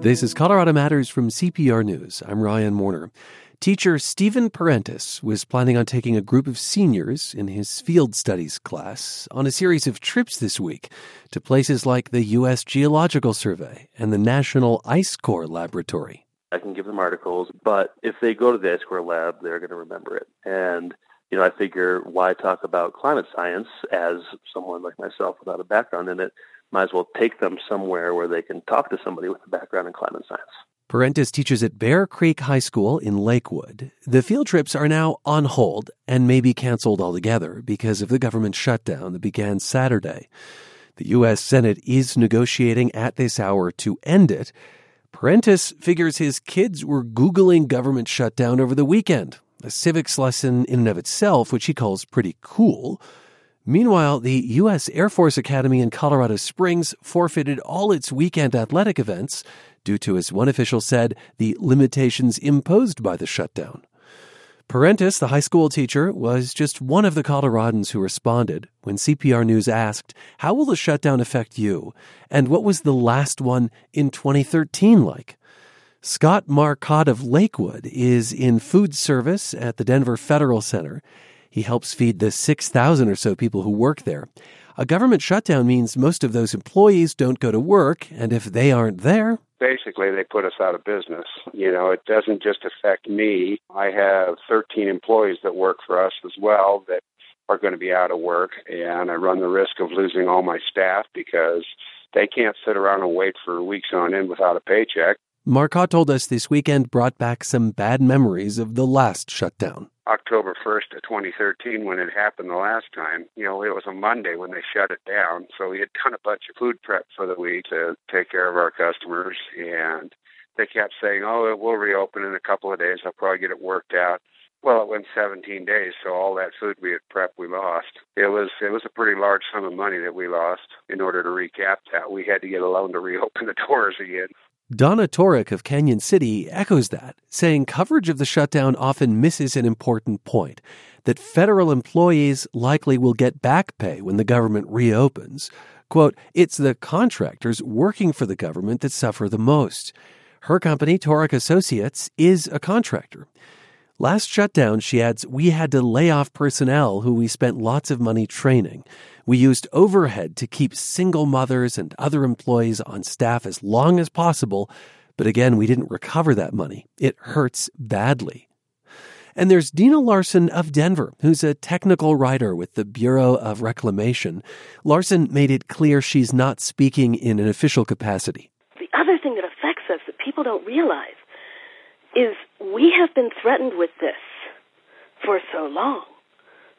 This is Colorado Matters from CPR News. I'm Ryan Warner. Teacher Stephen Parentis was planning on taking a group of seniors in his field studies class on a series of trips this week to places like the U.S. Geological Survey and the National Ice Core Laboratory. I can give them articles, but if they go to the Ice Core Lab, they're going to remember it. And, you know, I figure why talk about climate science as someone like myself without a background in it might as well take them somewhere where they can talk to somebody with a background in climate science. Parentis teaches at Bear Creek High School in Lakewood. The field trips are now on hold and may be canceled altogether because of the government shutdown that began Saturday. The U.S. Senate is negotiating at this hour to end it. Parentis figures his kids were Googling government shutdown over the weekend, a civics lesson in and of itself, which he calls pretty cool. Meanwhile, the U.S. Air Force Academy in Colorado Springs forfeited all its weekend athletic events due to, as one official said, the limitations imposed by the shutdown. Parentis, the high school teacher, was just one of the Coloradans who responded when CPR News asked, How will the shutdown affect you? And what was the last one in 2013 like? Scott Marcotte of Lakewood is in food service at the Denver Federal Center. He helps feed the 6,000 or so people who work there. A government shutdown means most of those employees don't go to work, and if they aren't there, basically they put us out of business. You know, it doesn't just affect me. I have 13 employees that work for us as well that are going to be out of work, and I run the risk of losing all my staff because they can't sit around and wait for weeks on end without a paycheck. Marcotte told us this weekend brought back some bad memories of the last shutdown. October 1st of 2013 when it happened the last time. You know, it was a Monday when they shut it down. So we had done a bunch of food prep for the week to take care of our customers. And they kept saying, oh, it will reopen in a couple of days. I'll probably get it worked out. Well, it went 17 days, so all that food we had prepped, we lost. It was it was a pretty large sum of money that we lost. In order to recap that, we had to get a loan to reopen the doors again. Donna Torek of Cañon City echoes that, saying coverage of the shutdown often misses an important point that federal employees likely will get back pay when the government reopens. Quote, it's the contractors working for the government that suffer the most. Her company, Torek Associates, is a contractor. Last shutdown, she adds, we had to lay off personnel who we spent lots of money training. We used overhead to keep single mothers and other employees on staff as long as possible, but again, we didn't recover that money. It hurts badly. And there's Dina Larson of Denver, who's a technical writer with the Bureau of Reclamation. Larson made it clear she's not speaking in an official capacity. The other thing that affects us that people don't realize is we have been threatened with this for so long.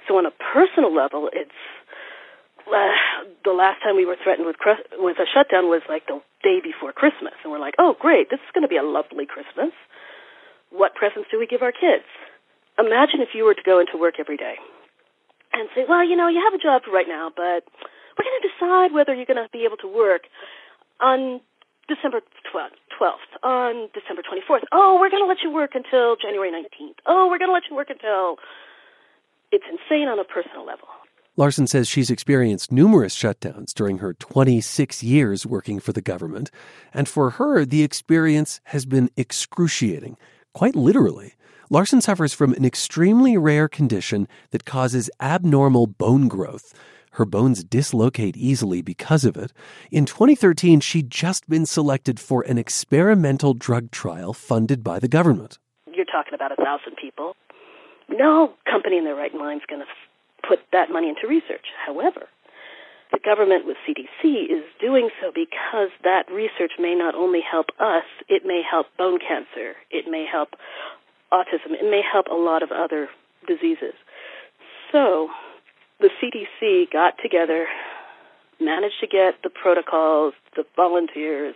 So on a personal level, it's the last time we were threatened with with a shutdown was like the day before Christmas, and we're like, oh great, this is going to be a lovely Christmas. What presents do we give our kids? Imagine if you were to go into work every day and say, well, you know, you have a job right now, but we're going to decide whether you're going to be able to work on December 12th, on December 24th. Oh, we're going to let you work until January 19th. Oh, we're going to let you work until. It's insane on a personal level. Larson says she's experienced numerous shutdowns during her 26 years working for the government, and for her, the experience has been excruciating, quite literally. Larson suffers from an extremely rare condition that causes abnormal bone growth. Her bones dislocate easily because of it. In 2013, she'd just been selected for an experimental drug trial funded by the government. You're talking about a thousand people. No company in their right mind is going to put that money into research. However, the government with CDC is doing so because that research may not only help us, it may help bone cancer, it may help autism, it may help a lot of other diseases. So, the CDC got together, managed to get the protocols, the volunteers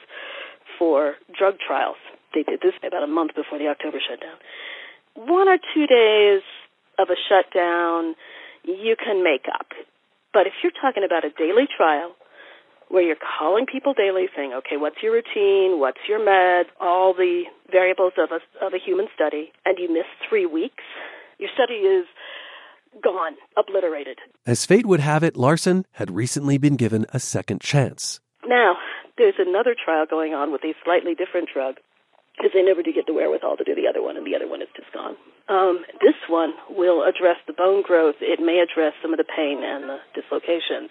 for drug trials. They did this about a month before the October shutdown. One or two days of a shutdown, you can make up. But if you're talking about a daily trial where you're calling people daily saying, okay, what's your routine? What's your med? All the variables of a, of a human study, and you miss three weeks, your study is gone, obliterated. As fate would have it, Larson had recently been given a second chance. Now, there's another trial going on with a slightly different drug because they never do get the wherewithal to do the other one, and the other one is just gone. Um, this one will address the bone growth. It may address some of the pain and the dislocations.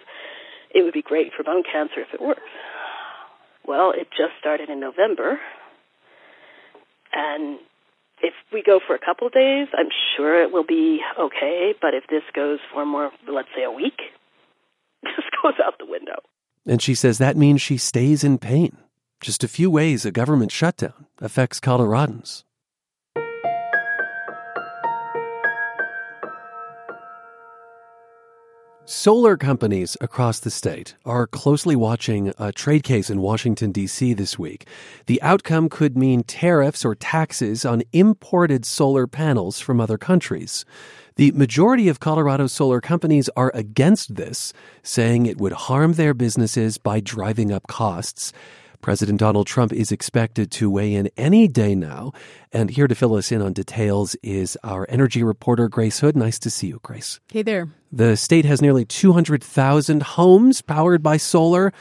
It would be great for bone cancer if it works. Well, it just started in November, and if we go for a couple of days, I'm sure it will be okay. But if this goes for more, let's say a week, this goes out the window. And she says that means she stays in pain. Just a few ways a government shutdown affects Coloradans. Solar companies across the state are closely watching a trade case in Washington, D.C. this week. The outcome could mean tariffs or taxes on imported solar panels from other countries. The majority of Colorado solar companies are against this, saying it would harm their businesses by driving up costs. President Donald Trump is expected to weigh in any day now. And here to fill us in on details is our energy reporter, Grace Hood. Nice to see you, Grace. Hey there. The state has nearly 200,000 homes powered by solar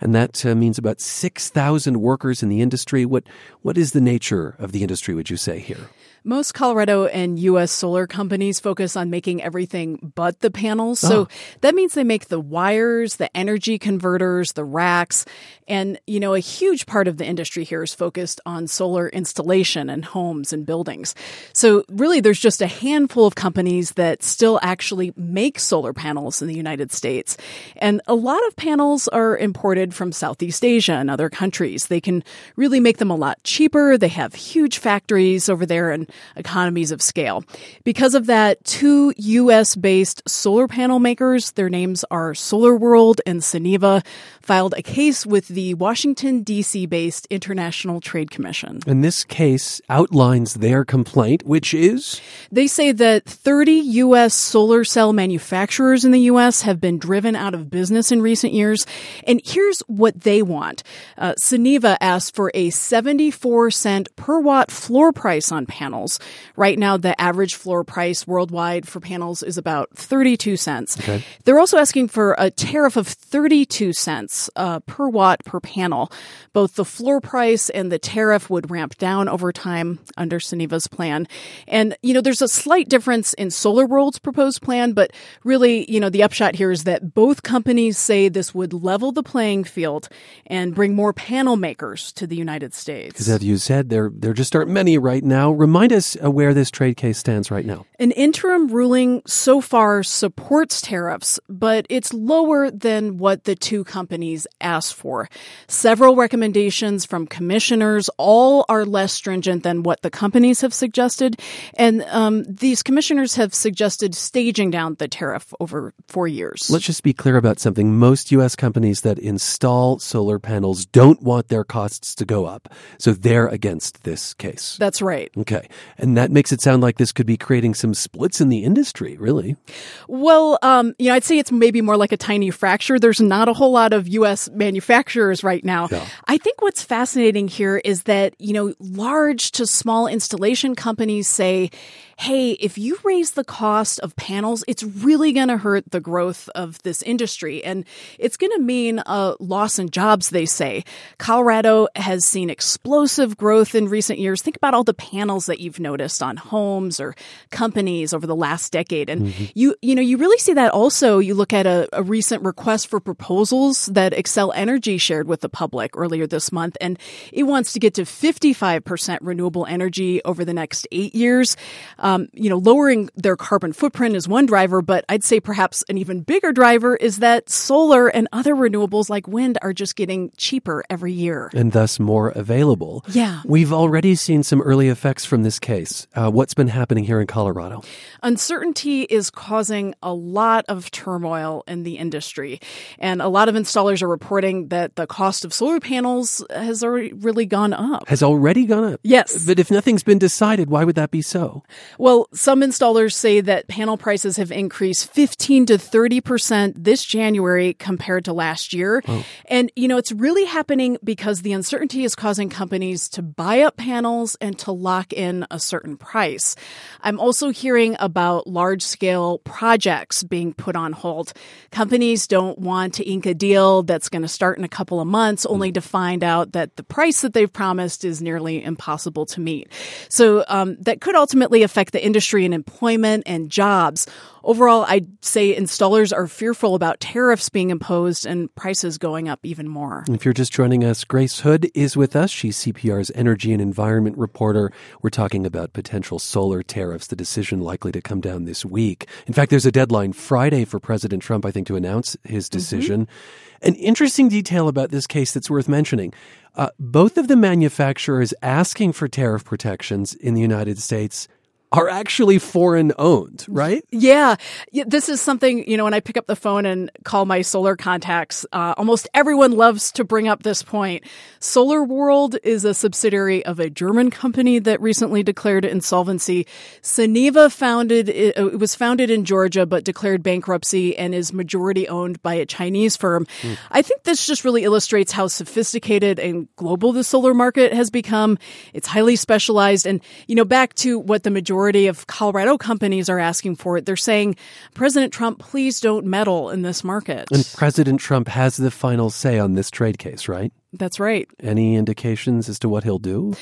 and that uh, means about 6,000 workers in the industry. What what is the nature of the industry would you say here? Most Colorado and U.S. solar companies focus on making everything but the panels. Oh. So ah. that means they make the wires, the energy converters, the racks. And, you know, a huge part of the industry here is focused on solar installation in homes and buildings. So really, there's just a handful of companies that still actually make solar panels in the United States. And a lot of panels are imported from Southeast Asia and other countries. They can really make them a lot cheaper. They have huge factories over there and economies of scale. Because of that, two U.S. based solar panel makers, their names are Solar World and Suniva, filed a case with the Washington, D.C. based International Trade Commission. And this case outlines their complaint, which is? They say that 30 U.S. solar cell manufacturers in the U.S. have been driven out of business in recent years. And here's what they want. Uh, Suniva asked for a 74 cent per watt floor price on panels. Right now, the average floor price worldwide for panels is about 32 cents. Okay. They're also asking for a tariff of 32 cents uh, per watt per panel. Both the floor price and the tariff would ramp down over time under Suniva's plan. And, you know, there's a slight difference in Solar World's proposed plan, but really, you know, the upshot here is that both companies say this would level the playing field and bring more panel makers to the United States. Because as you said, there, there just aren't many right now. Remind us uh, where this trade case stands right now. An interim ruling so far supports tariffs, but it's lower than what the two companies asked for. Several recommendations from commissioners all are less stringent than what the companies have suggested. And um, these commissioners have suggested staging down the tariff over four years. Let's just be clear about something. Most U.S. companies that install solar panels don't want their costs to go up. So they're against this case. That's right. Okay. And that makes it sound like this could be creating some splits in the industry, really. Well, um, you know, I'd say it's maybe more like a tiny fracture. There's not a whole lot of U.S. manufacturers right now. I think what's fascinating here is that, you know, large to small installation companies say, hey, if you raise the cost of panels, it's really going to hurt the growth of this industry. And it's going to mean a loss in jobs, they say. Colorado has seen explosive growth in recent years. Think about all the panels that you've noticed on homes or companies over the last decade. And Mm-hmm. you, you know, you really see that also. You look at a, a recent request for proposals that Xcel Energy shared with the public earlier this month, and it wants to get to 55% renewable energy over the next eight years. Um, you know, lowering their carbon footprint is one driver, but I'd say perhaps an even bigger driver is that solar and other renewables like wind are just getting cheaper every year. And thus more available. Yeah. We've already seen some early effects from this case. Uh, what's been happening here in Colorado? Uncertainty is causing a lot of turmoil in the industry. And a lot of installers are reporting that the cost of solar panels has already really gone up. Has already gone up. Yes. But if nothing's been decided, why would that be so? Well, some installers say that panel prices have increased 15 to 30% this January compared to last year. And, you know, it's really happening because the uncertainty is causing companies to buy up panels and to lock in a certain price. I'm also hearing about large scale projects being put on hold. Companies don't want to ink a deal that's going to start in a couple of months only to find out that the price that they've promised is nearly impossible to meet. So um, that could ultimately affect the industry and employment and jobs. Overall, I'd say installers are fearful about tariffs being imposed and prices going up even more. If you're just joining us, Grace Hood is with us. She's CPR's energy and environment reporter. We're talking about potential solar tariffs, the decision likely to come down this week. In fact, there's a deadline Friday for President Trump, I think, to announce his mm-hmm. decision. Mm-hmm. An interesting detail about this case that's worth mentioning. Uh, both of the manufacturers asking for tariff protections in the United States are actually foreign owned, right? Yeah. This is something, you know, when I pick up the phone and call my solar contacts, uh, almost everyone loves to bring up this point. Solar World is a subsidiary of a German company that recently declared insolvency. Suniva founded, it, it was founded in Georgia, but declared bankruptcy and is majority owned by a Chinese firm. Mm. I think this just really illustrates how sophisticated and global the solar market has become. It's highly specialized. And, you know, back to what the majority majority of Colorado companies are asking for it. They're saying, President Trump, please don't meddle in this market. And President Trump has the final say on this trade case, right? That's right. Any indications as to what he'll do?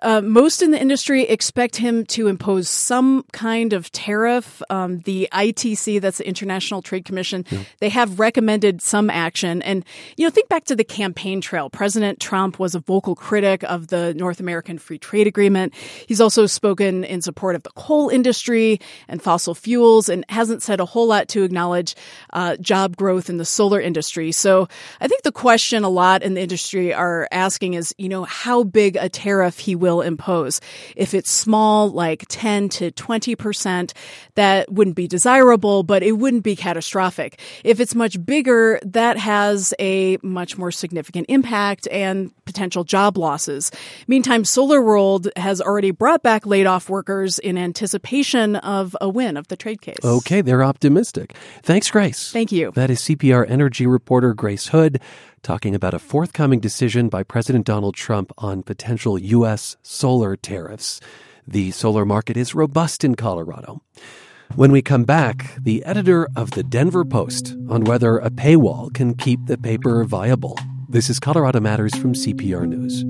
Uh, most in the industry expect him to impose some kind of tariff. Um, the ITC, that's the International Trade Commission, yeah. they have recommended some action. And, you know, think back to the campaign trail. President Trump was a vocal critic of the North American Free Trade Agreement. He's also spoken in support of the coal industry and fossil fuels and hasn't said a whole lot to acknowledge uh, job growth in the solar industry. So I think the question a lot in the industry industry are asking is, you know, how big a tariff he will impose. If it's small, like 10 to 20%, that wouldn't be desirable, but it wouldn't be catastrophic. If it's much bigger, that has a much more significant impact and potential job losses. Meantime, Solar World has already brought back laid off workers in anticipation of a win of the trade case. Okay, they're optimistic. Thanks, Grace. Thank you. That is CPR energy reporter Grace Hood talking about a forthcoming decision by President Donald Trump on potential U.S. solar tariffs. The solar market is robust in Colorado. When we come back, the editor of the Denver Post on whether a paywall can keep the paper viable. This is Colorado Matters from CPR News.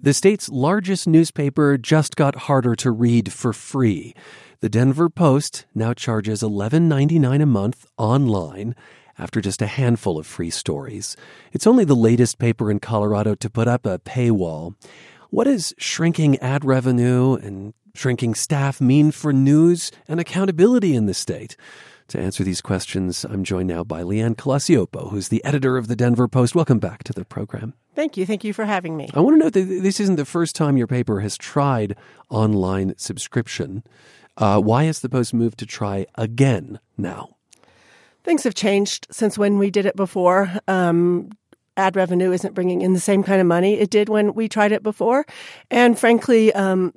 The state's largest newspaper just got harder to read for free. The Denver Post now charges $11.99 a month online after just a handful of free stories. It's only the latest paper in Colorado to put up a paywall. What does shrinking ad revenue and shrinking staff mean for news and accountability in the state? To answer these questions, I'm joined now by Lee Ann Colacioppo, who's the editor of the Denver Post. Welcome back to the program. Thank you. Thank you for having me. I want to note that this isn't the first time your paper has tried online subscription. Uh, why has the Post moved to try again now? Things have changed since when we did it before. Um, ad revenue isn't bringing in the same kind of money it did when we tried it before. And frankly, um,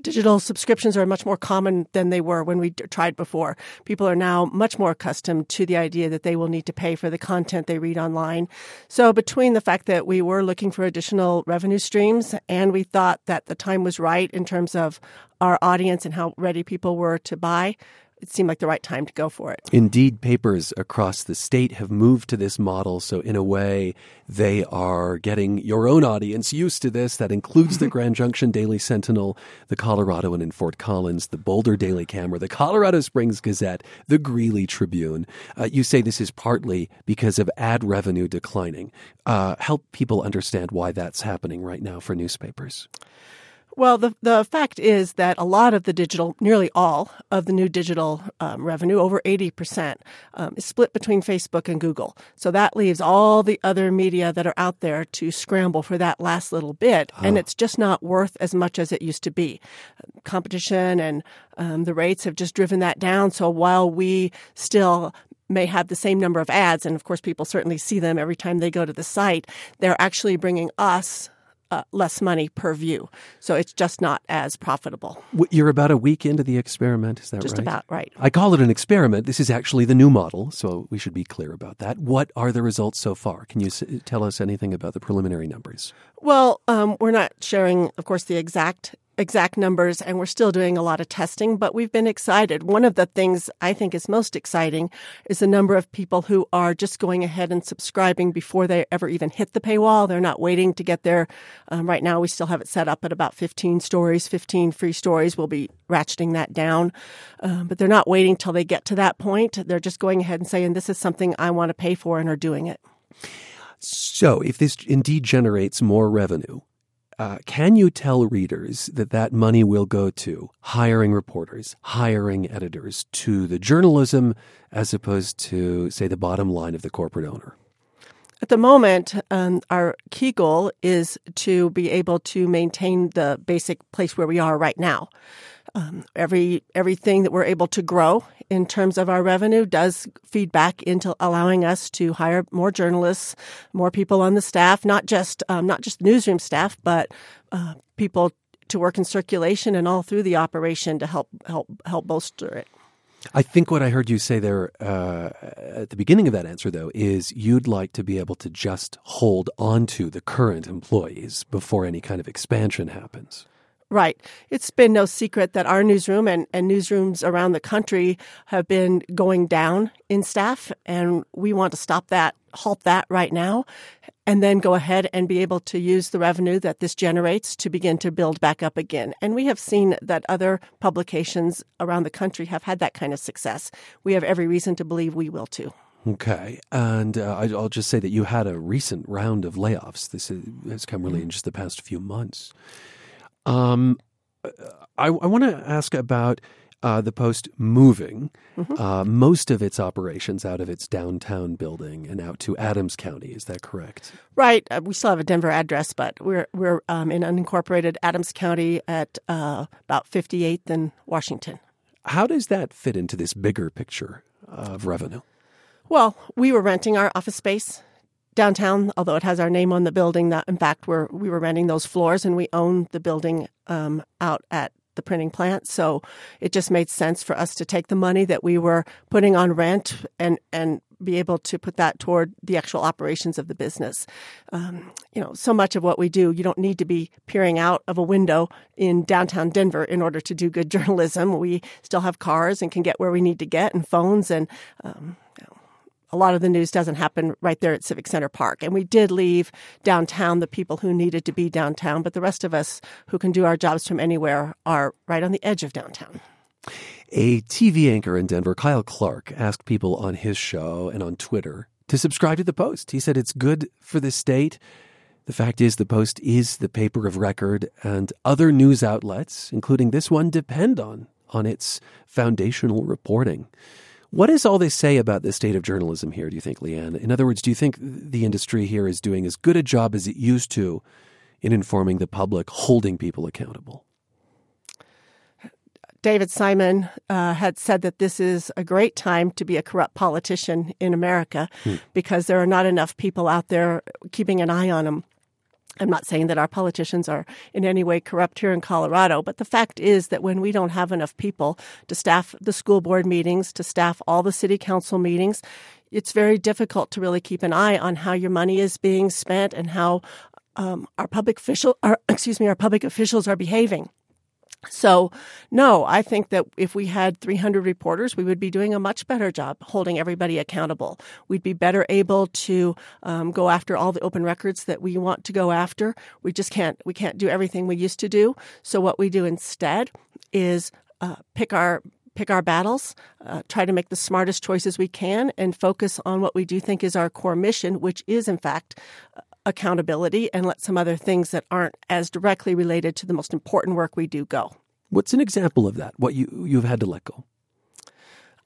digital subscriptions are much more common than they were when we tried before. People are now much more accustomed to the idea that they will need to pay for the content they read online. So between the fact that we were looking for additional revenue streams and we thought that the time was right in terms of our audience and how ready people were to buy, it seemed like the right time to go for it. Indeed, papers across the state have moved to this model. So, in a way, they are getting your own audience used to this. That includes the Grand Junction Daily Sentinel, the Coloradoan in Fort Collins, the Boulder Daily Camera, the Colorado Springs Gazette, the Greeley Tribune. Uh, you say this is partly because of ad revenue declining. Uh, help people understand why that's happening right now for newspapers. Well, the, the fact is that a lot of the digital, nearly all of the new digital um, revenue, over 80%, um, is split between Facebook and Google. So that leaves all the other media that are out there to scramble for that last little bit. And it's just not worth as much as it used to be. Competition and um, the rates have just driven that down. So while we still may have the same number of ads, and of course people certainly see them every time they go to the site, they're actually bringing us uh, less money per view. So it's just not as profitable. You're about a week into the experiment, is that just right? Just about right. I call it an experiment. This is actually the new model, so we should be clear about that. What are the results so far? Can you s- tell us anything about the preliminary numbers? Well, um, we're not sharing, of course, the exact exact numbers and we're still doing a lot of testing, but we've been excited. One of the things I think is most exciting is the number of people who are just going ahead and subscribing before they ever even hit the paywall. They're not waiting to get there. Um, right now, we still have it set up at about 15 stories, 15 free stories. We'll be ratcheting that down. Um, but they're not waiting till they get to that point. They're just going ahead and saying, this is something I want to pay for and are doing it. So, if this indeed generates more revenue, uh, can you tell readers that that money will go to hiring reporters, hiring editors, to the journalism as opposed to, say, the bottom line of the corporate owner? At the moment, um, our key goal is to be able to maintain the basic place where we are right now. Um, every everything that we're able to grow in terms of our revenue does feed back into allowing us to hire more journalists, more people on the staff, not just um, not just newsroom staff, but uh, people to work in circulation and all through the operation to help help help bolster it. I think what I heard you say there uh, at the beginning of that answer, though, is you'd like to be able to just hold on to the current employees before any kind of expansion happens. Right. It's been no secret that our newsroom and, and newsrooms around the country have been going down in staff, and we want to stop that, halt that right now, and then go ahead and be able to use the revenue that this generates to begin to build back up again. And we have seen that other publications around the country have had that kind of success. We have every reason to believe we will too. Okay. And uh, I'll just say that you had a recent round of layoffs. This has come really in just the past few months. Um, I, I want to ask about uh, the Post moving mm-hmm. uh, most of its operations out of its downtown building and out to Adams County. Is that correct? Right. Uh, we still have a Denver address, but we're we're um, in unincorporated Adams County at uh, about 58th and Washington. How does that fit into this bigger picture of revenue? Well, we were renting our office space downtown, although it has our name on the building. That in fact, we're we were renting those floors, and we own the building um, out at the printing plant. So it just made sense for us to take the money that we were putting on rent and and be able to put that toward the actual operations of the business. Um, you know, so much of what we do, you don't need to be peering out of a window in downtown Denver in order to do good journalism. We still have cars and can get where we need to get and phones and. Um, a lot of the news doesn't happen right there at Civic Center Park. And we did leave downtown the people who needed to be downtown, but the rest of us who can do our jobs from anywhere are right on the edge of downtown. A TV anchor in Denver, Kyle Clark, asked people on his show and on Twitter to subscribe to the Post. He said it's good for the state. The fact is, the Post is the paper of record, and other news outlets, including this one, depend on on its foundational reporting. What does all this say about the state of journalism here, do you think, Lee Ann? In other words, do you think the industry here is doing as good a job as it used to in informing the public, holding people accountable? David Simon uh, had said that this is a great time to be a corrupt politician in America hmm. because there are not enough people out there keeping an eye on them. I'm not saying that our politicians are in any way corrupt here in Colorado, but the fact is that when we don't have enough people to staff the school board meetings, to staff all the city council meetings, it's very difficult to really keep an eye on how your money is being spent and how um, our public official, our, excuse me, our public officials are behaving. So, no, I think that if we had 300 reporters, we would be doing a much better job holding everybody accountable. We'd be better able to um, go after all the open records that we want to go after. We just can't. We can't do everything we used to do. So, what we do instead is uh, pick our pick our battles, uh, try to make the smartest choices we can, and focus on what we do think is our core mission, which is, in fact, accountability and let some other things that aren't as directly related to the most important work we do go. What's an example of that? What you you've had to let go?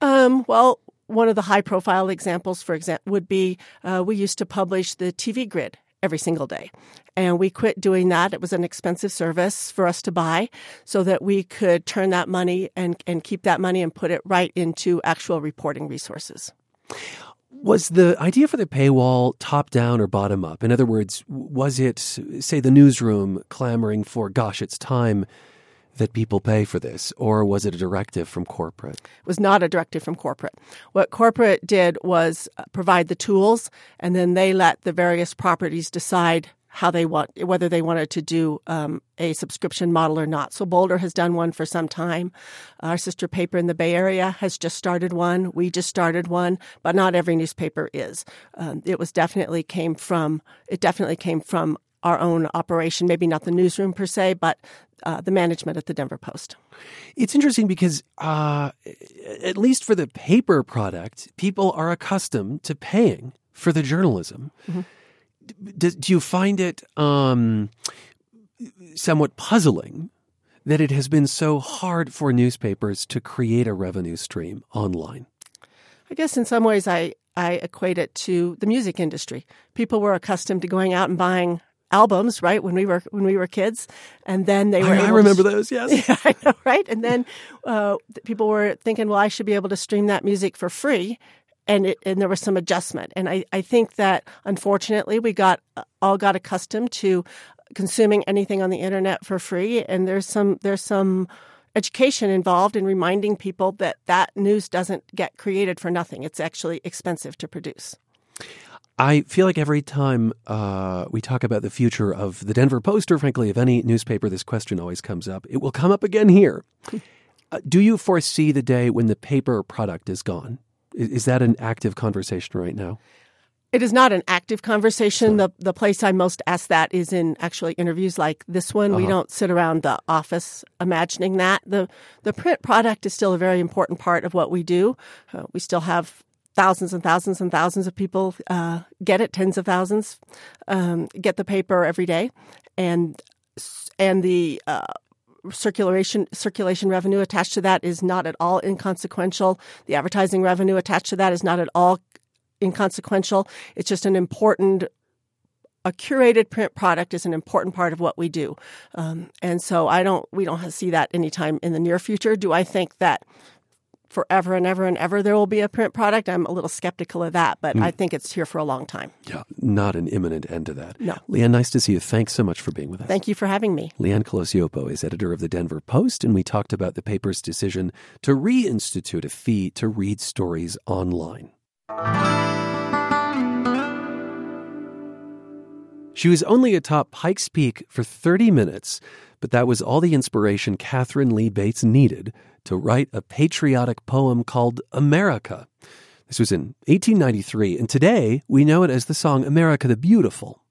Um, well, one of the high profile examples, for example, would be uh, we used to publish the TV grid every single day. And we quit doing that. It was an expensive service for us to buy so that we could turn that money and, and keep that money and put it right into actual reporting resources. Was the idea for the paywall top down or bottom up? In other words, was it, say, the newsroom clamoring for, gosh, it's time that people pay for this, or was it a directive from corporate? It was not a directive from corporate. What corporate did was uh, provide the tools, and then they let the various properties decide how they want whether they wanted to do um, a subscription model or not. So Boulder has done one for some time. Our sister paper in the Bay Area has just started one. We just started one, but not every newspaper is. Um, it was definitely came from it definitely came from our own operation, maybe not the newsroom per se, but uh, the management at the Denver Post. It's interesting because, uh, at least for the paper product, people are accustomed to paying for the journalism. Mm-hmm. Do, do, you find it um, somewhat puzzling that it has been so hard for newspapers to create a revenue stream online? I guess in some ways I, I equate it to the music industry. People were accustomed to going out and buying albums, right? When we were when we were kids, and then they were. I, I remember to, those. Yes, yeah, I know, right? And then uh, people were thinking, well, I should be able to stream that music for free, and it, and there was some adjustment. And I, I think that unfortunately we got all got accustomed to consuming anything on the internet for free, and there's some there's some education involved in reminding people that that news doesn't get created for nothing. It's actually expensive to produce. I feel like every time uh, we talk about the future of the Denver Post, or frankly, of any newspaper, this question always comes up. It will come up again here. uh, do you foresee the day when the paper product is gone? Is, that an active conversation right now? It is not an active conversation. The the place I most ask that is in actually interviews like this one. Uh-huh. We don't sit around the office imagining that. the The print product is still a very important part of what we do. Uh, we still have thousands and thousands and thousands of people uh, get it, tens of thousands um, get the paper every day, and and the uh, circulation circulation revenue attached to that is not at all inconsequential. The advertising revenue attached to that is not at all inconsequential. It's just an important a curated print product is an important part of what we do, um, and so I don't we don't see that anytime in the near future. Do I think that forever and ever and ever there will be a print product. I'm a little skeptical of that, but mm. I think it's here for a long time. Yeah, not an imminent end to that. No. Lee Ann, nice to see you. Thanks so much for being with us. Thank you for having me. Lee Ann Colacioppo is editor of the Denver Post, and we talked about the paper's decision to reinstitute a fee to read stories online. She was only atop Pikes Peak for 30 minutes, but that was all the inspiration Katharine Lee Bates needed to write a patriotic poem called America. This was in 1893, and today we know it as the song America the Beautiful.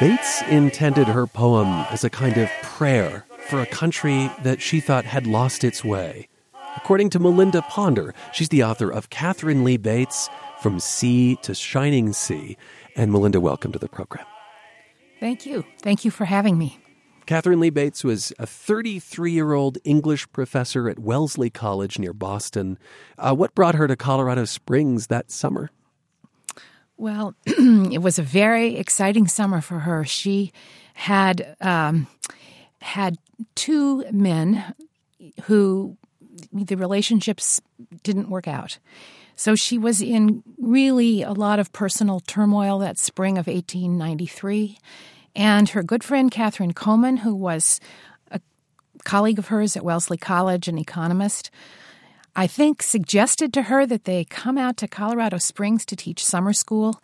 Bates intended her poem as a kind of prayer for a country that she thought had lost its way. According to Melinda Ponder, she's the author of Katharine Lee Bates, From Sea to Shining Sea. And Melinda, welcome to the program. Thank you. Thank you for having me. Katharine Lee Bates was a 33 year old English professor at Wellesley College near Boston. Uh, what brought her to Colorado Springs that summer? Well, it was a very exciting summer for her. She had um, had two men who the relationships didn't work out. So she was in really a lot of personal turmoil that spring of 1893. And her good friend Katharine Coman, who was a colleague of hers at Wellesley College, an economist, I think, suggested to her that they come out to Colorado Springs to teach summer school.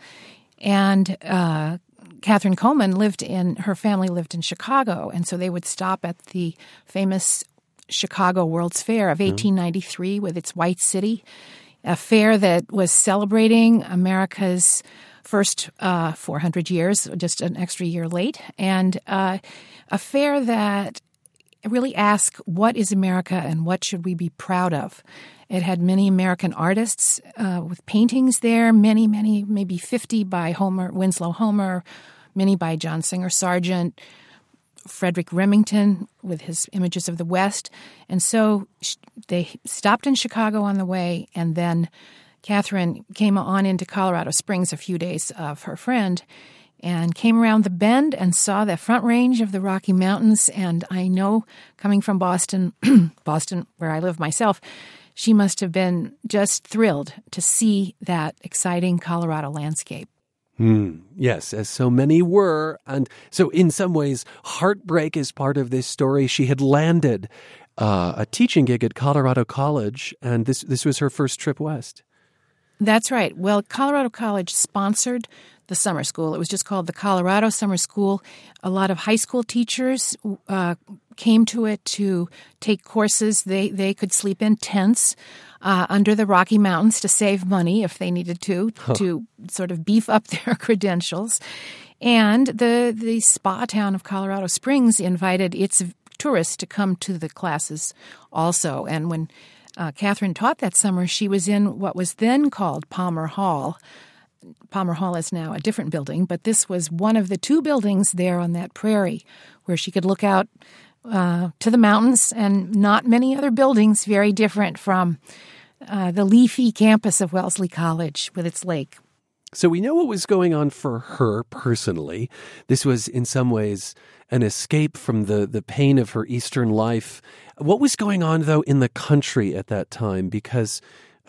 And uh, Katharine Coman lived in, her family lived in Chicago. And so they would stop at the famous Chicago World's Fair of 1893 with its White City, a fair that was celebrating America's first uh, 400 years, just an extra year late, and uh, a fair that really ask what is America and what should we be proud of. It had many American artists uh, with paintings there, many, many, maybe 50 by Homer, Winslow Homer, many by John Singer Sargent, Frederic Remington with his images of the West. And so they stopped in Chicago on the way, and then Katharine came on into Colorado Springs a few days of her friend and came around the bend and saw the front range of the Rocky Mountains. And I know, coming from Boston, Boston, where I live myself, she must have been just thrilled to see that exciting Colorado landscape. Hmm. Yes, as so many were. And so, in some ways, heartbreak is part of this story. She had landed uh, a teaching gig at Colorado College, and this, this was her first trip west. That's right. Well, Colorado College sponsored the summer school. It was just called the Colorado Summer School. A lot of high school teachers uh, came to it to take courses. They they could sleep in tents uh, under the Rocky Mountains to save money if they needed to huh. to sort of beef up their credentials. And the the spa town of Colorado Springs invited its tourists to come to the classes also. And when uh, Katharine taught that summer, she was in what was then called Palmer Hall. Palmer Hall is now a different building, but this was one of the two buildings there on that prairie where she could look out uh, to the mountains and not many other buildings very different from uh, the leafy campus of Wellesley College with its lake. So we know what was going on for her personally. This was in some ways an escape from the, the pain of her Eastern life. What was going on, though, in the country at that time? Because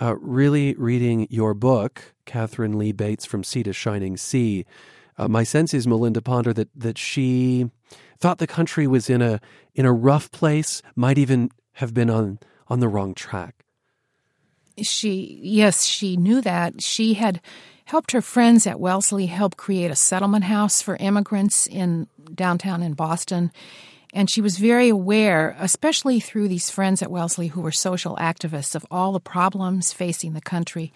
uh, really reading your book, Katharine Lee Bates from Sea to Shining Sea, uh, my sense is, Melinda Ponder, that, that she thought the country was in a in a rough place, might even have been on on the wrong track. She yes, she knew that. She had helped her friends at Wellesley help create a settlement house for immigrants in downtown in Boston. And she was very aware, especially through these friends at Wellesley who were social activists, of all the problems facing the country.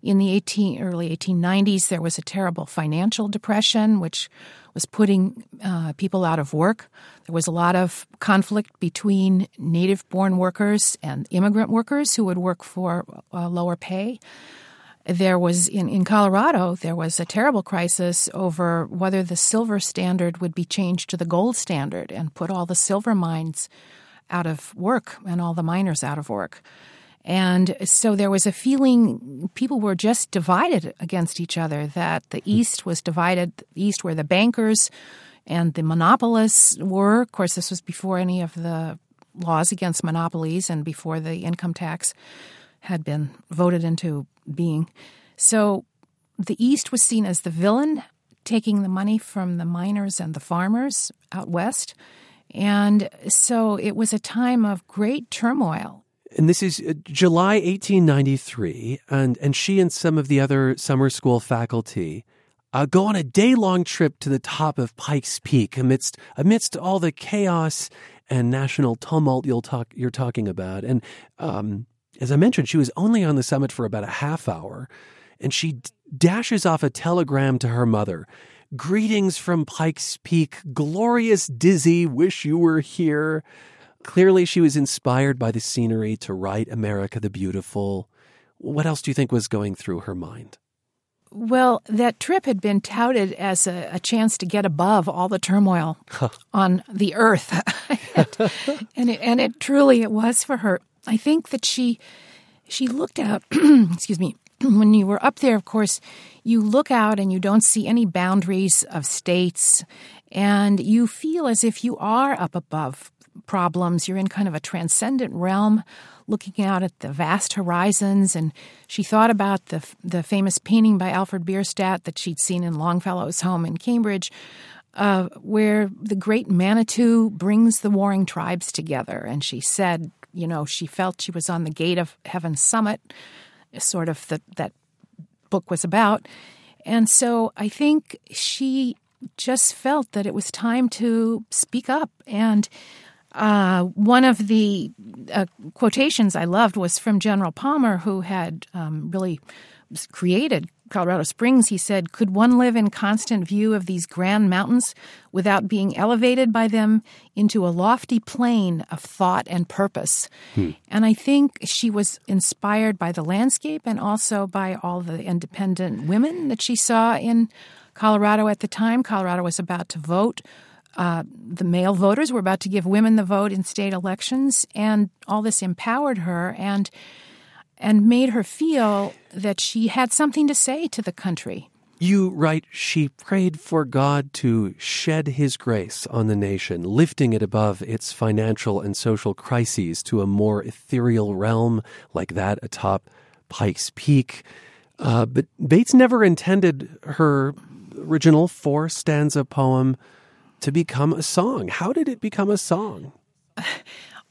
In the 18, early 1890s, there was a terrible financial depression, which was putting uh, people out of work. There was a lot of conflict between native born workers and immigrant workers who would work for uh, lower pay. There was in, in Colorado, there was a terrible crisis over whether the silver standard would be changed to the gold standard and put all the silver mines out of work and all the miners out of work. And so there was a feeling people were just divided against each other, that the hmm. East was divided, the East where the bankers and the monopolists were. Of course, this was before any of the laws against monopolies and before the income tax had been voted into being. So the East was seen as the villain, taking the money from the miners and the farmers out west. And so it was a time of great turmoil and this is uh, July 1893, and, and she and some of the other summer school faculty uh, go on a day long trip to the top of Pikes Peak amidst amidst all the chaos and national tumult you'll talk you're talking about. And um, as I mentioned, she was only on the summit for about a half hour, and she d- dashes off a telegram to her mother. Greetings from Pikes Peak, glorious Dizzy, wish you were here. Clearly, she was inspired by the scenery to write America the Beautiful. What else do you think was going through her mind? Well, that trip had been touted as a, a chance to get above all the turmoil on the earth, and it, and it truly it was for her. I think that she she looked out. excuse me. When you were up there, of course, you look out and you don't see any boundaries of states, and you feel as if you are up above problems. You're in kind of a transcendent realm, looking out at the vast horizons. And she thought about the the famous painting by Alfred Bierstadt that she'd seen in Longfellow's home in Cambridge, uh, where the great Manitou brings the warring tribes together. And she said, you know, she felt she was on the gate of Heaven's summit, sort of that that book was about. And so I think she just felt that it was time to speak up and uh, one of the uh, quotations I loved was from General Palmer, who had um, really created Colorado Springs. He said, Could one live in constant view of these grand mountains without being elevated by them into a lofty plane of thought and purpose? Hmm. And I think she was inspired by the landscape and also by all the independent women that she saw in Colorado at the time. Colorado was about to vote uh, the male voters were about to give women the vote in state elections, and all this empowered her and and made her feel that she had something to say to the country. You write, she prayed for God to shed his grace on the nation, lifting it above its financial and social crises to a more ethereal realm like that atop Pikes Peak. Uh, but Bates never intended her original four stanza poem to become a song. How did it become a song?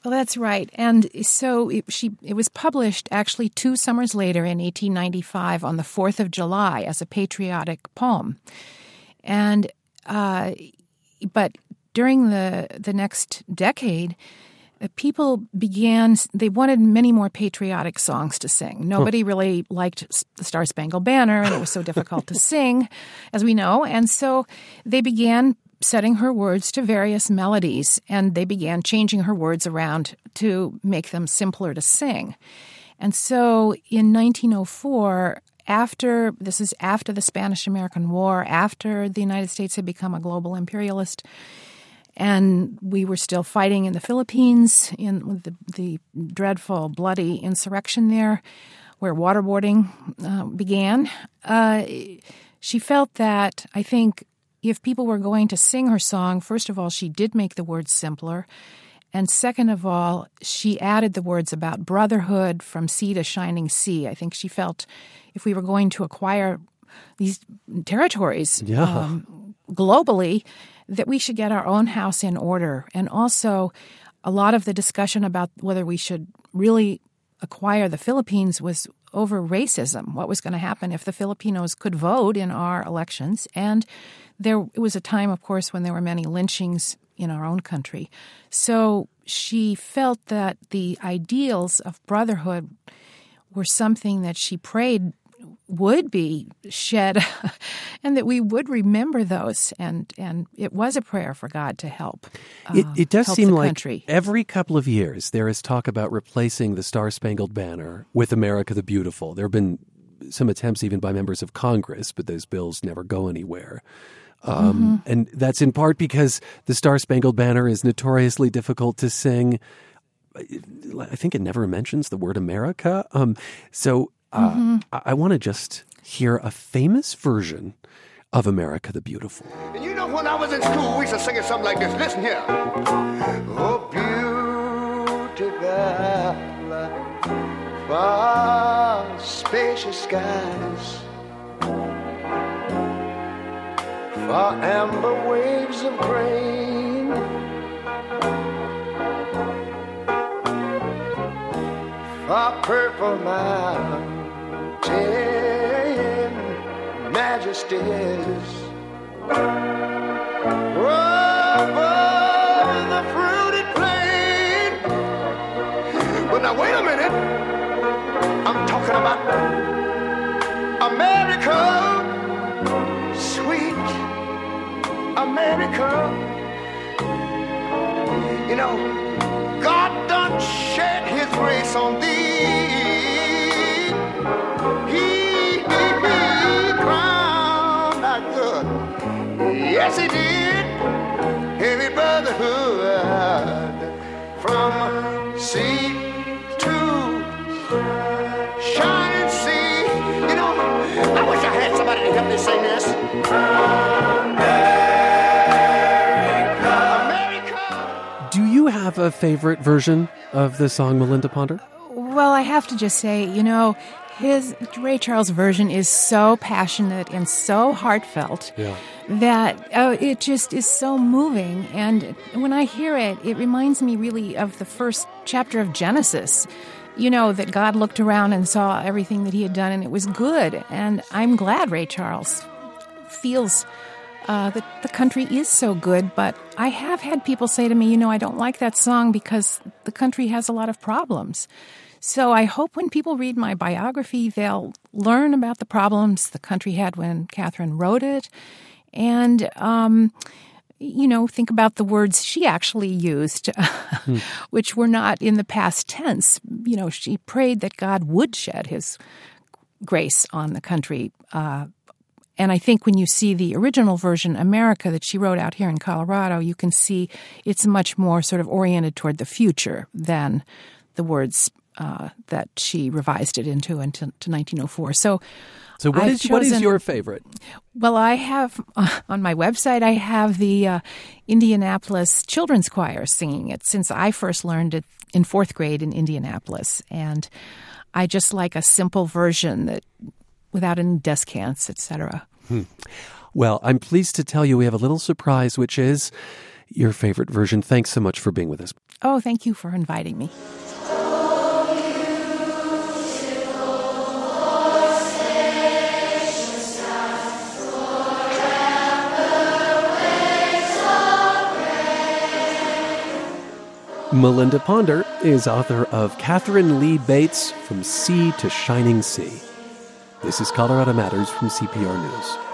Well, that's right. And so it, she it was published actually two summers later in 1895 on the 4th of July as a patriotic poem. And uh, but during the the next decade, uh, people began they wanted many more patriotic songs to sing nobody really liked the star spangled banner and it was so difficult to sing as we know and so they began setting her words to various melodies and they began changing her words around to make them simpler to sing and so in 1904 after this is after the Spanish American War, after the United States had become a global imperialist, and we were still fighting in the Philippines in the, the dreadful, bloody insurrection there, where waterboarding uh, began. Uh, she felt that I think if people were going to sing her song, first of all, she did make the words simpler. And second of all, she added the words about brotherhood from sea to shining sea. I think she felt if we were going to acquire these territories yeah. um, globally, that we should get our own house in order. And also, a lot of the discussion about whether we should really acquire the Philippines was over racism. What was going to happen if the Filipinos could vote in our elections? And there it was a time, of course, when there were many lynchings in our own country. So she felt that the ideals of brotherhood were something that she prayed would be shed and that we would remember those and and it was a prayer for God to help uh, it, it, does seem like country. every couple of years there is talk about replacing the Star Spangled Banner with America the Beautiful there have been some attempts even by members of Congress but those bills never go anywhere um, mm-hmm. and that's in part because the Star Spangled Banner is notoriously difficult to sing I think it never mentions the word America. Um, so uh, mm-hmm. I, I want to just hear a famous version of America the Beautiful. And you know, when I was in school, we used to sing something like this. Listen here. Oh, beautiful, far spacious skies, far amber waves of grain, far purple mountains ten majesties. Over the fruited plain. But now, wait a minute. I'm talking about America, sweet America. You know, God done shed his grace on thee. From sea to shining sea. You know, I wish I had somebody to help me sing this. America. Do you have a favorite version of the song Melinda Ponder? Well, I have to just say, you know, his Ray Charles version is so passionate and so heartfelt yeah. That oh, it just is so moving. And when I hear it, it reminds me really of the first chapter of Genesis. You know, that God looked around and saw everything that he had done and it was good. And I'm glad Ray Charles feels uh, that the country is so good. But I have had people say to me, you know, I don't like that song because the country has a lot of problems. So I hope when people read my biography, they'll learn about the problems the country had when Katharine wrote it, and um, you know, think about the words she actually used, hmm. which were not in the past tense. You know, she prayed that God would shed His grace on the country. Uh, And I think when you see the original version, America, that she wrote out here in Colorado, you can see it's much more sort of oriented toward the future than the words uh, that she revised it into into 1904. So, so what I've is what is your favorite? well, I have uh, on my website. I have the uh, Indianapolis Children's Choir singing it since I first learned it in fourth grade in Indianapolis, and I just like a simple version that without any descants, etc. Well, I'm pleased to tell you we have a little surprise, which is your favorite version. Thanks so much for being with us. Oh, thank you for inviting me. Melinda Ponder is author of Katharine Lee Bates From Sea to Shining Sea. This is Colorado Matters from CPR News.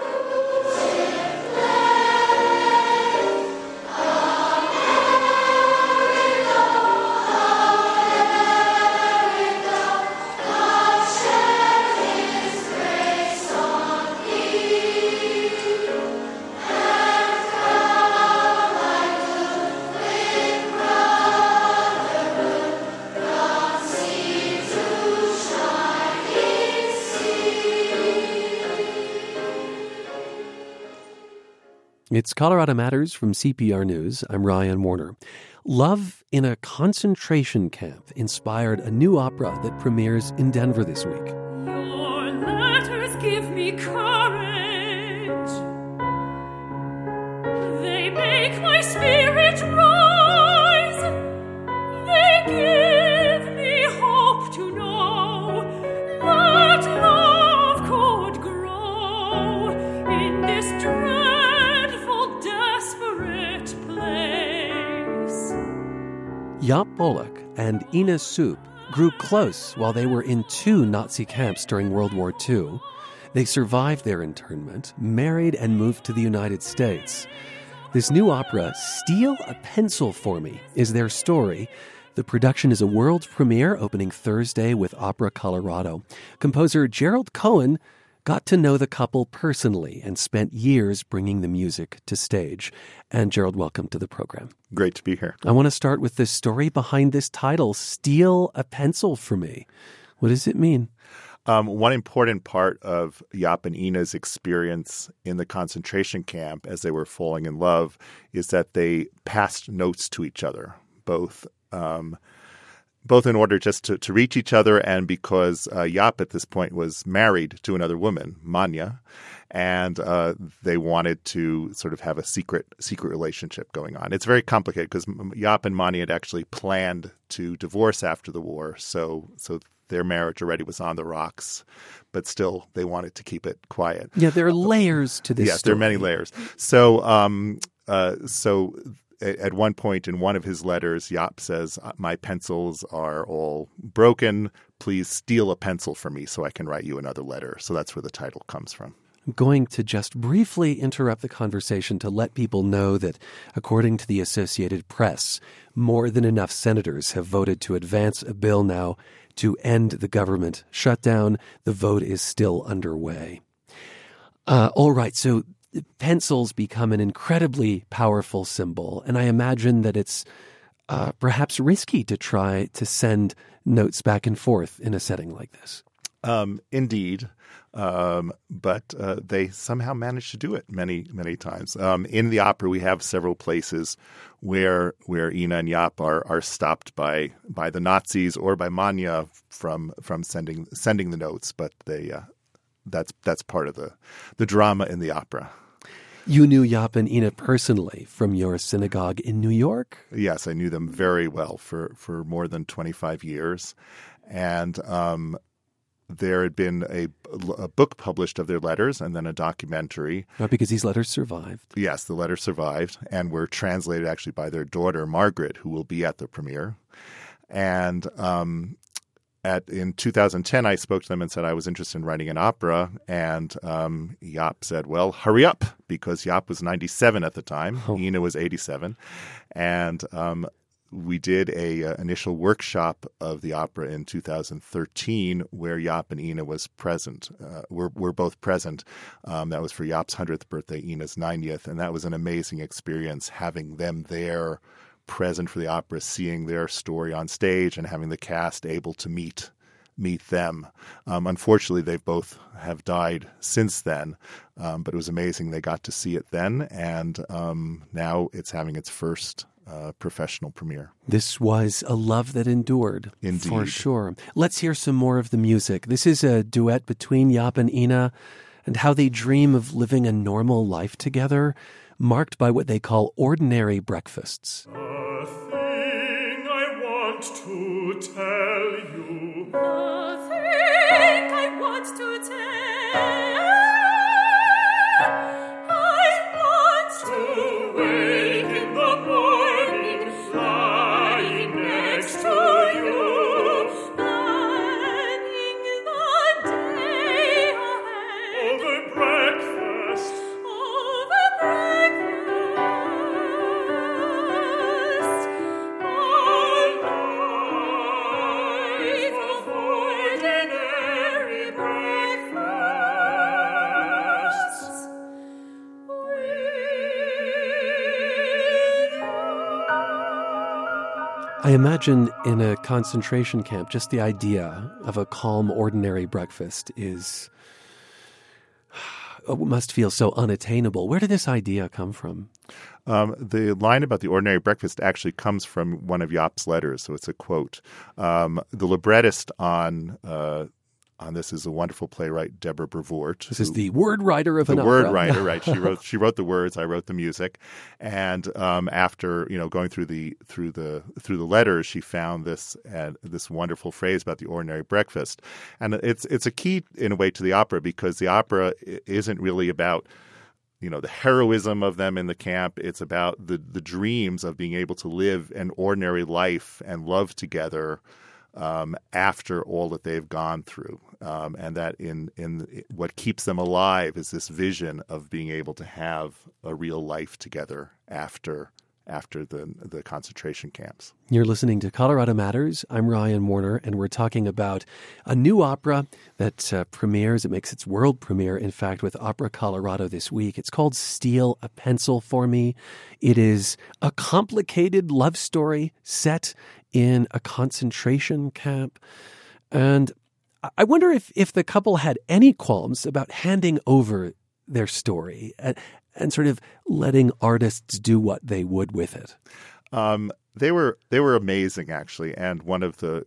It's Colorado Matters from CPR News. I'm Ryan Warner. Love in a Concentration Camp inspired a new opera that premieres in Denver this week. Your letters give me courage. They make my spirit rise. Jaap Polak and Ina Soep grew close while they were in two Nazi camps during World War II. They survived their internment, married, and moved to the United States. This new opera, Steal a Pencil for Me, is their story. The production is a world premiere opening Thursday with Opera Colorado. Composer Gerald Cohen got to know the couple personally and spent years bringing the music to stage. And Gerald, welcome to the program. Great to be here. I want to start with the story behind this title, Steal a Pencil for Me. What does it mean? Um, one important part of Jaap and Ina's experience in the concentration camp as they were falling in love is that they passed notes to each other, both um, both in order just to, to reach each other and because uh, Jaap at this point was married to another woman, Manya, and uh, they wanted to sort of have a secret secret relationship going on. It's very complicated because Jaap and Manya had actually planned to divorce after the war, so so their marriage already was on the rocks, but still they wanted to keep it quiet. Yeah, there are layers to this. yes, there are many layers. So, um, uh, so at one point in one of his letters, Jaap says, "My pencils are all broken. Please steal a pencil for me so I can write you another letter." So that's where the title comes from. I'm going to just briefly interrupt the conversation to let people know that, according to the Associated Press, more than enough senators have voted to advance a bill now to end the government shutdown. The vote is still underway. Uh, all right, so pencils become an incredibly powerful symbol, and I imagine that it's uh, perhaps risky to try to send notes back and forth in a setting like this. Um, indeed. Um, but uh, they somehow managed to do it many, many times. Um, in the opera, we have several places where where Ina and Jaap are are stopped by by the Nazis or by Manya from from sending sending the notes. But they uh, that's that's part of the the drama in the opera. You knew Jaap and Ina personally from your synagogue in New York? Yes, I knew them very well for for more than twenty five years, and um, there had been a, a book published of their letters and then a documentary. Right, because these letters survived. Yes, the letters survived and were translated actually by their daughter Margaret, who will be at the premiere. And um, at in 2010, I spoke to them and said I was interested in writing an opera. And um, Jaap said, "Well, hurry up," because Jaap was 97 at the time. Oh. Ina was 87, and um, we did a uh, initial workshop of the opera in 2013 where Jaap and Ina was present. Uh, we're, we're both present. Um, that was for Jaap's 100th birthday, Ina's 90th, and that was an amazing experience having them there present for the opera, seeing their story on stage and having the cast able to meet meet them. Um, unfortunately, they both have died since then, um, but it was amazing they got to see it then, and um, now it's having its first uh, professional premiere. This was a love that endured, Indeed. for sure. Let's hear some more of the music. This is a duet between Jaap and Ina, and how they dream of living a normal life together, marked by what they call ordinary breakfasts. A thing I want to tell you. A thing I want to tell. I imagine in a concentration camp, just the idea of a calm, ordinary breakfast is. uh, must feel so unattainable. Where did this idea come from? Um, the line about the ordinary breakfast actually comes from one of Jaap's letters, so it's a quote. Um, the librettist on uh, on this is a wonderful playwright, Deborah Brevoort. This is the word writer of the an word opera. writer, right? She wrote she wrote the words. I wrote the music, and um, after you know going through the through the through the letters, she found this uh, this wonderful phrase about the ordinary breakfast, and it's it's a key in a way to the opera because the opera isn't really about you know the heroism of them in the camp it's about the the dreams of being able to live an ordinary life and love together um, after all that they've gone through um, and that in in what keeps them alive is this vision of being able to have a real life together after after the the concentration camps You're listening to Colorado Matters. I'm Ryan Warner, and we're talking about a new opera that uh, premieres. It makes its world premiere, in fact, with Opera Colorado this week. It's called Steal a Pencil for Me. It is a complicated love story set in a concentration camp. And I- wonder if, if the couple had any qualms about handing over their story and, and sort of letting artists do what they would with it. Um, they were they were amazing actually, and one of the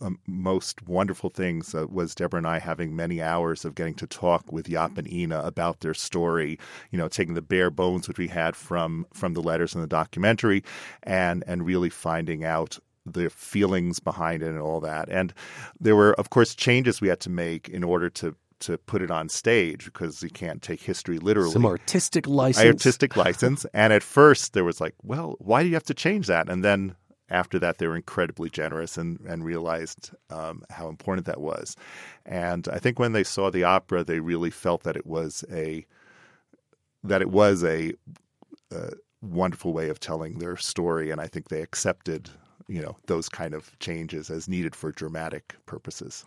um, most wonderful things uh, was Deborah and I having many hours of getting to talk with Jaap and Ina about their story. You know, taking the bare bones which we had from from the letters and the documentary, and and really finding out the feelings behind it and all that. And there were, of course, changes we had to make in order to to put it on stage because you can't take history literally Some artistic license. artistic license. And at first, there was like, well, why do you have to change that? And then after that, they were incredibly generous and, and realized um, how important that was. And I think when they saw the opera, they really felt that it was a that it was a, a wonderful way of telling their story, and I think they accepted. You know those kind of changes as needed for dramatic purposes.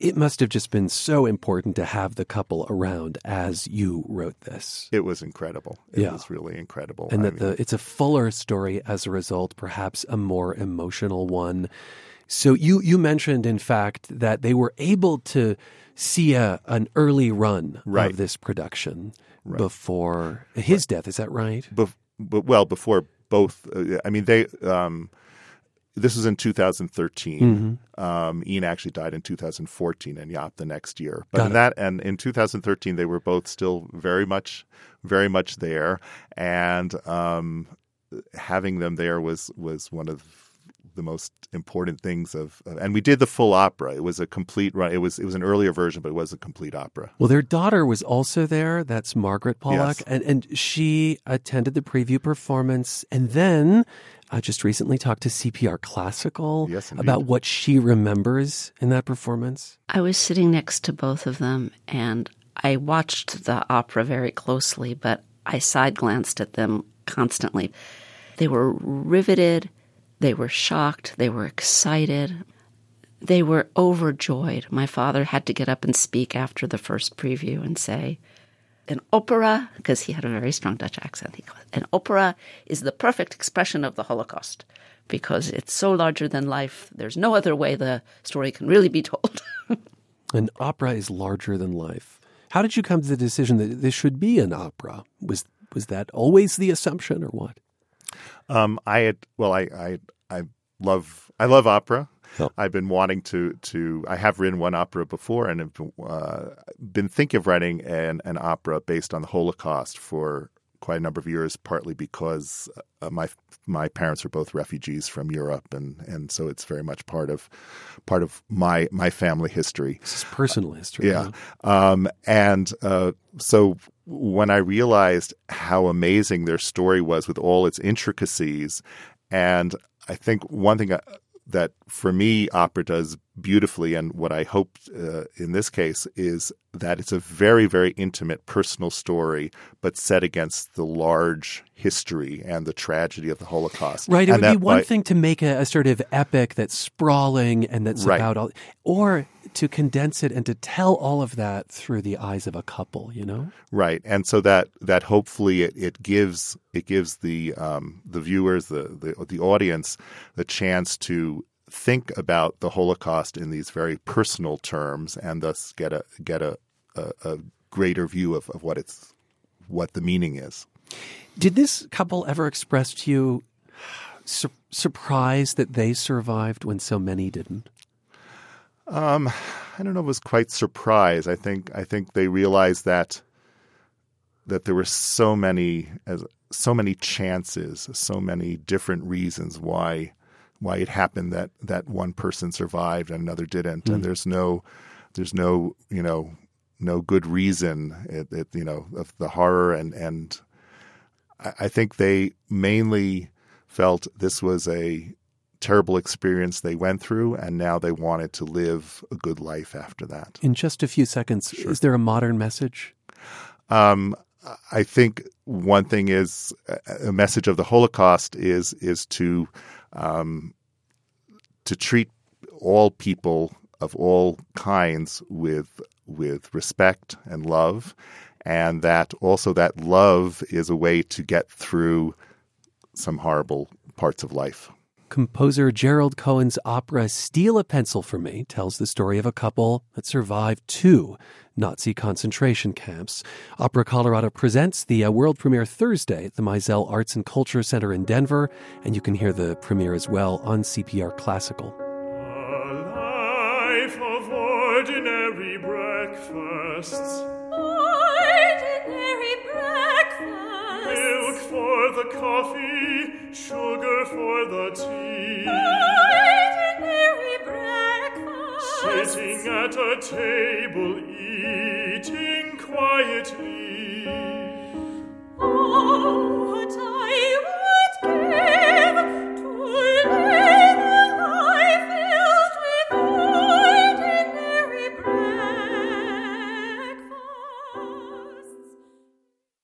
It must have just been so important to have the couple around as you wrote this. It was incredible. It Yeah. was really incredible. And I that mean- the it's a fuller story as a result, perhaps a more emotional one. So you you mentioned in fact that they were able to see a, an early run Right. of this production before his death. Is that right? bef- but well before both uh, i mean they um this was in 2013 Mm-hmm. um Ina actually died in 2014 and Jaap the next year but Got in it. that and in 2013 they were both still very much very much there and um having them there was was one of the most important things of, of and we did the full opera it was a complete run it was it was an earlier version but it was a complete opera Well, their daughter was also there. That's Margaret Polak, Yes. and and she attended the preview performance, and then I just recently talked to CPR Classical Yes, about what she remembers in that performance. I was sitting next to both of them and I watched the opera very closely, but I side glanced at them constantly. They were riveted They were shocked, they were excited, they were overjoyed. My father had to get up and speak after the first preview and say, an opera, because he had a very strong Dutch accent, an opera is the perfect expression of the Holocaust because it's so larger than life. There's no other way the story can really be told. an opera is larger than life. How did you come to the decision that this should be an opera? Was was that always the assumption, or what? Um, I had well, I, I I love I love opera. Oh. I've been wanting to to I have written one opera before and have uh, been thinking of writing an an opera based on the Holocaust for quite a number of years, partly because uh, my my parents are both refugees from Europe, and, and so it's very much part of part of my my family history. This is personal history. Yeah, um, and uh, so when I realized how amazing their story was with all its intricacies, and I think one thing uh, that for me opera does beautifully and what i hope uh, in this case is that it's a very very intimate personal story but set against the large history and the tragedy of the holocaust right it and would be one by, thing to make a, a, sort of epic that's sprawling and that's right. about all or to condense it and to tell all of that through the eyes of a couple, you know? Right, and so that that hopefully it, it gives it gives the um, the viewers the, the the audience the chance to think about the Holocaust in these very personal terms and thus get a get a, a, a greater view of, of what it's what the meaning is. Did this couple ever express to you su- surprise that they survived when so many didn't? Um, I don't know. It was quite surprised. I think I think they realized that that there were so many as so many chances, so many different reasons why why it happened that that one person survived and another didn't, mm. and there's no there's no you know no good reason it, it you know of the horror and and I, I think they mainly felt this was a terrible experience they went through, and now they wanted to live a good life after that. In just a few seconds, sure. is there a modern message? Um, I think one thing is a message of the Holocaust is is to um, to treat all people of all kinds with with respect and love, and that also that love is a way to get through some horrible parts of life. Composer Gerald Cohen's opera Steal a Pencil for Me tells the story of a couple that survived two Nazi concentration camps. Opera Colorado presents the uh, world premiere Thursday at the Mizel Arts and Culture Center in Denver, and you can hear the premiere as well on CPR Classical. A life of ordinary breakfasts. sugar for the tea. Ordinary breakfast. Sitting at a table, eating quietly. Oh, what I would give to live.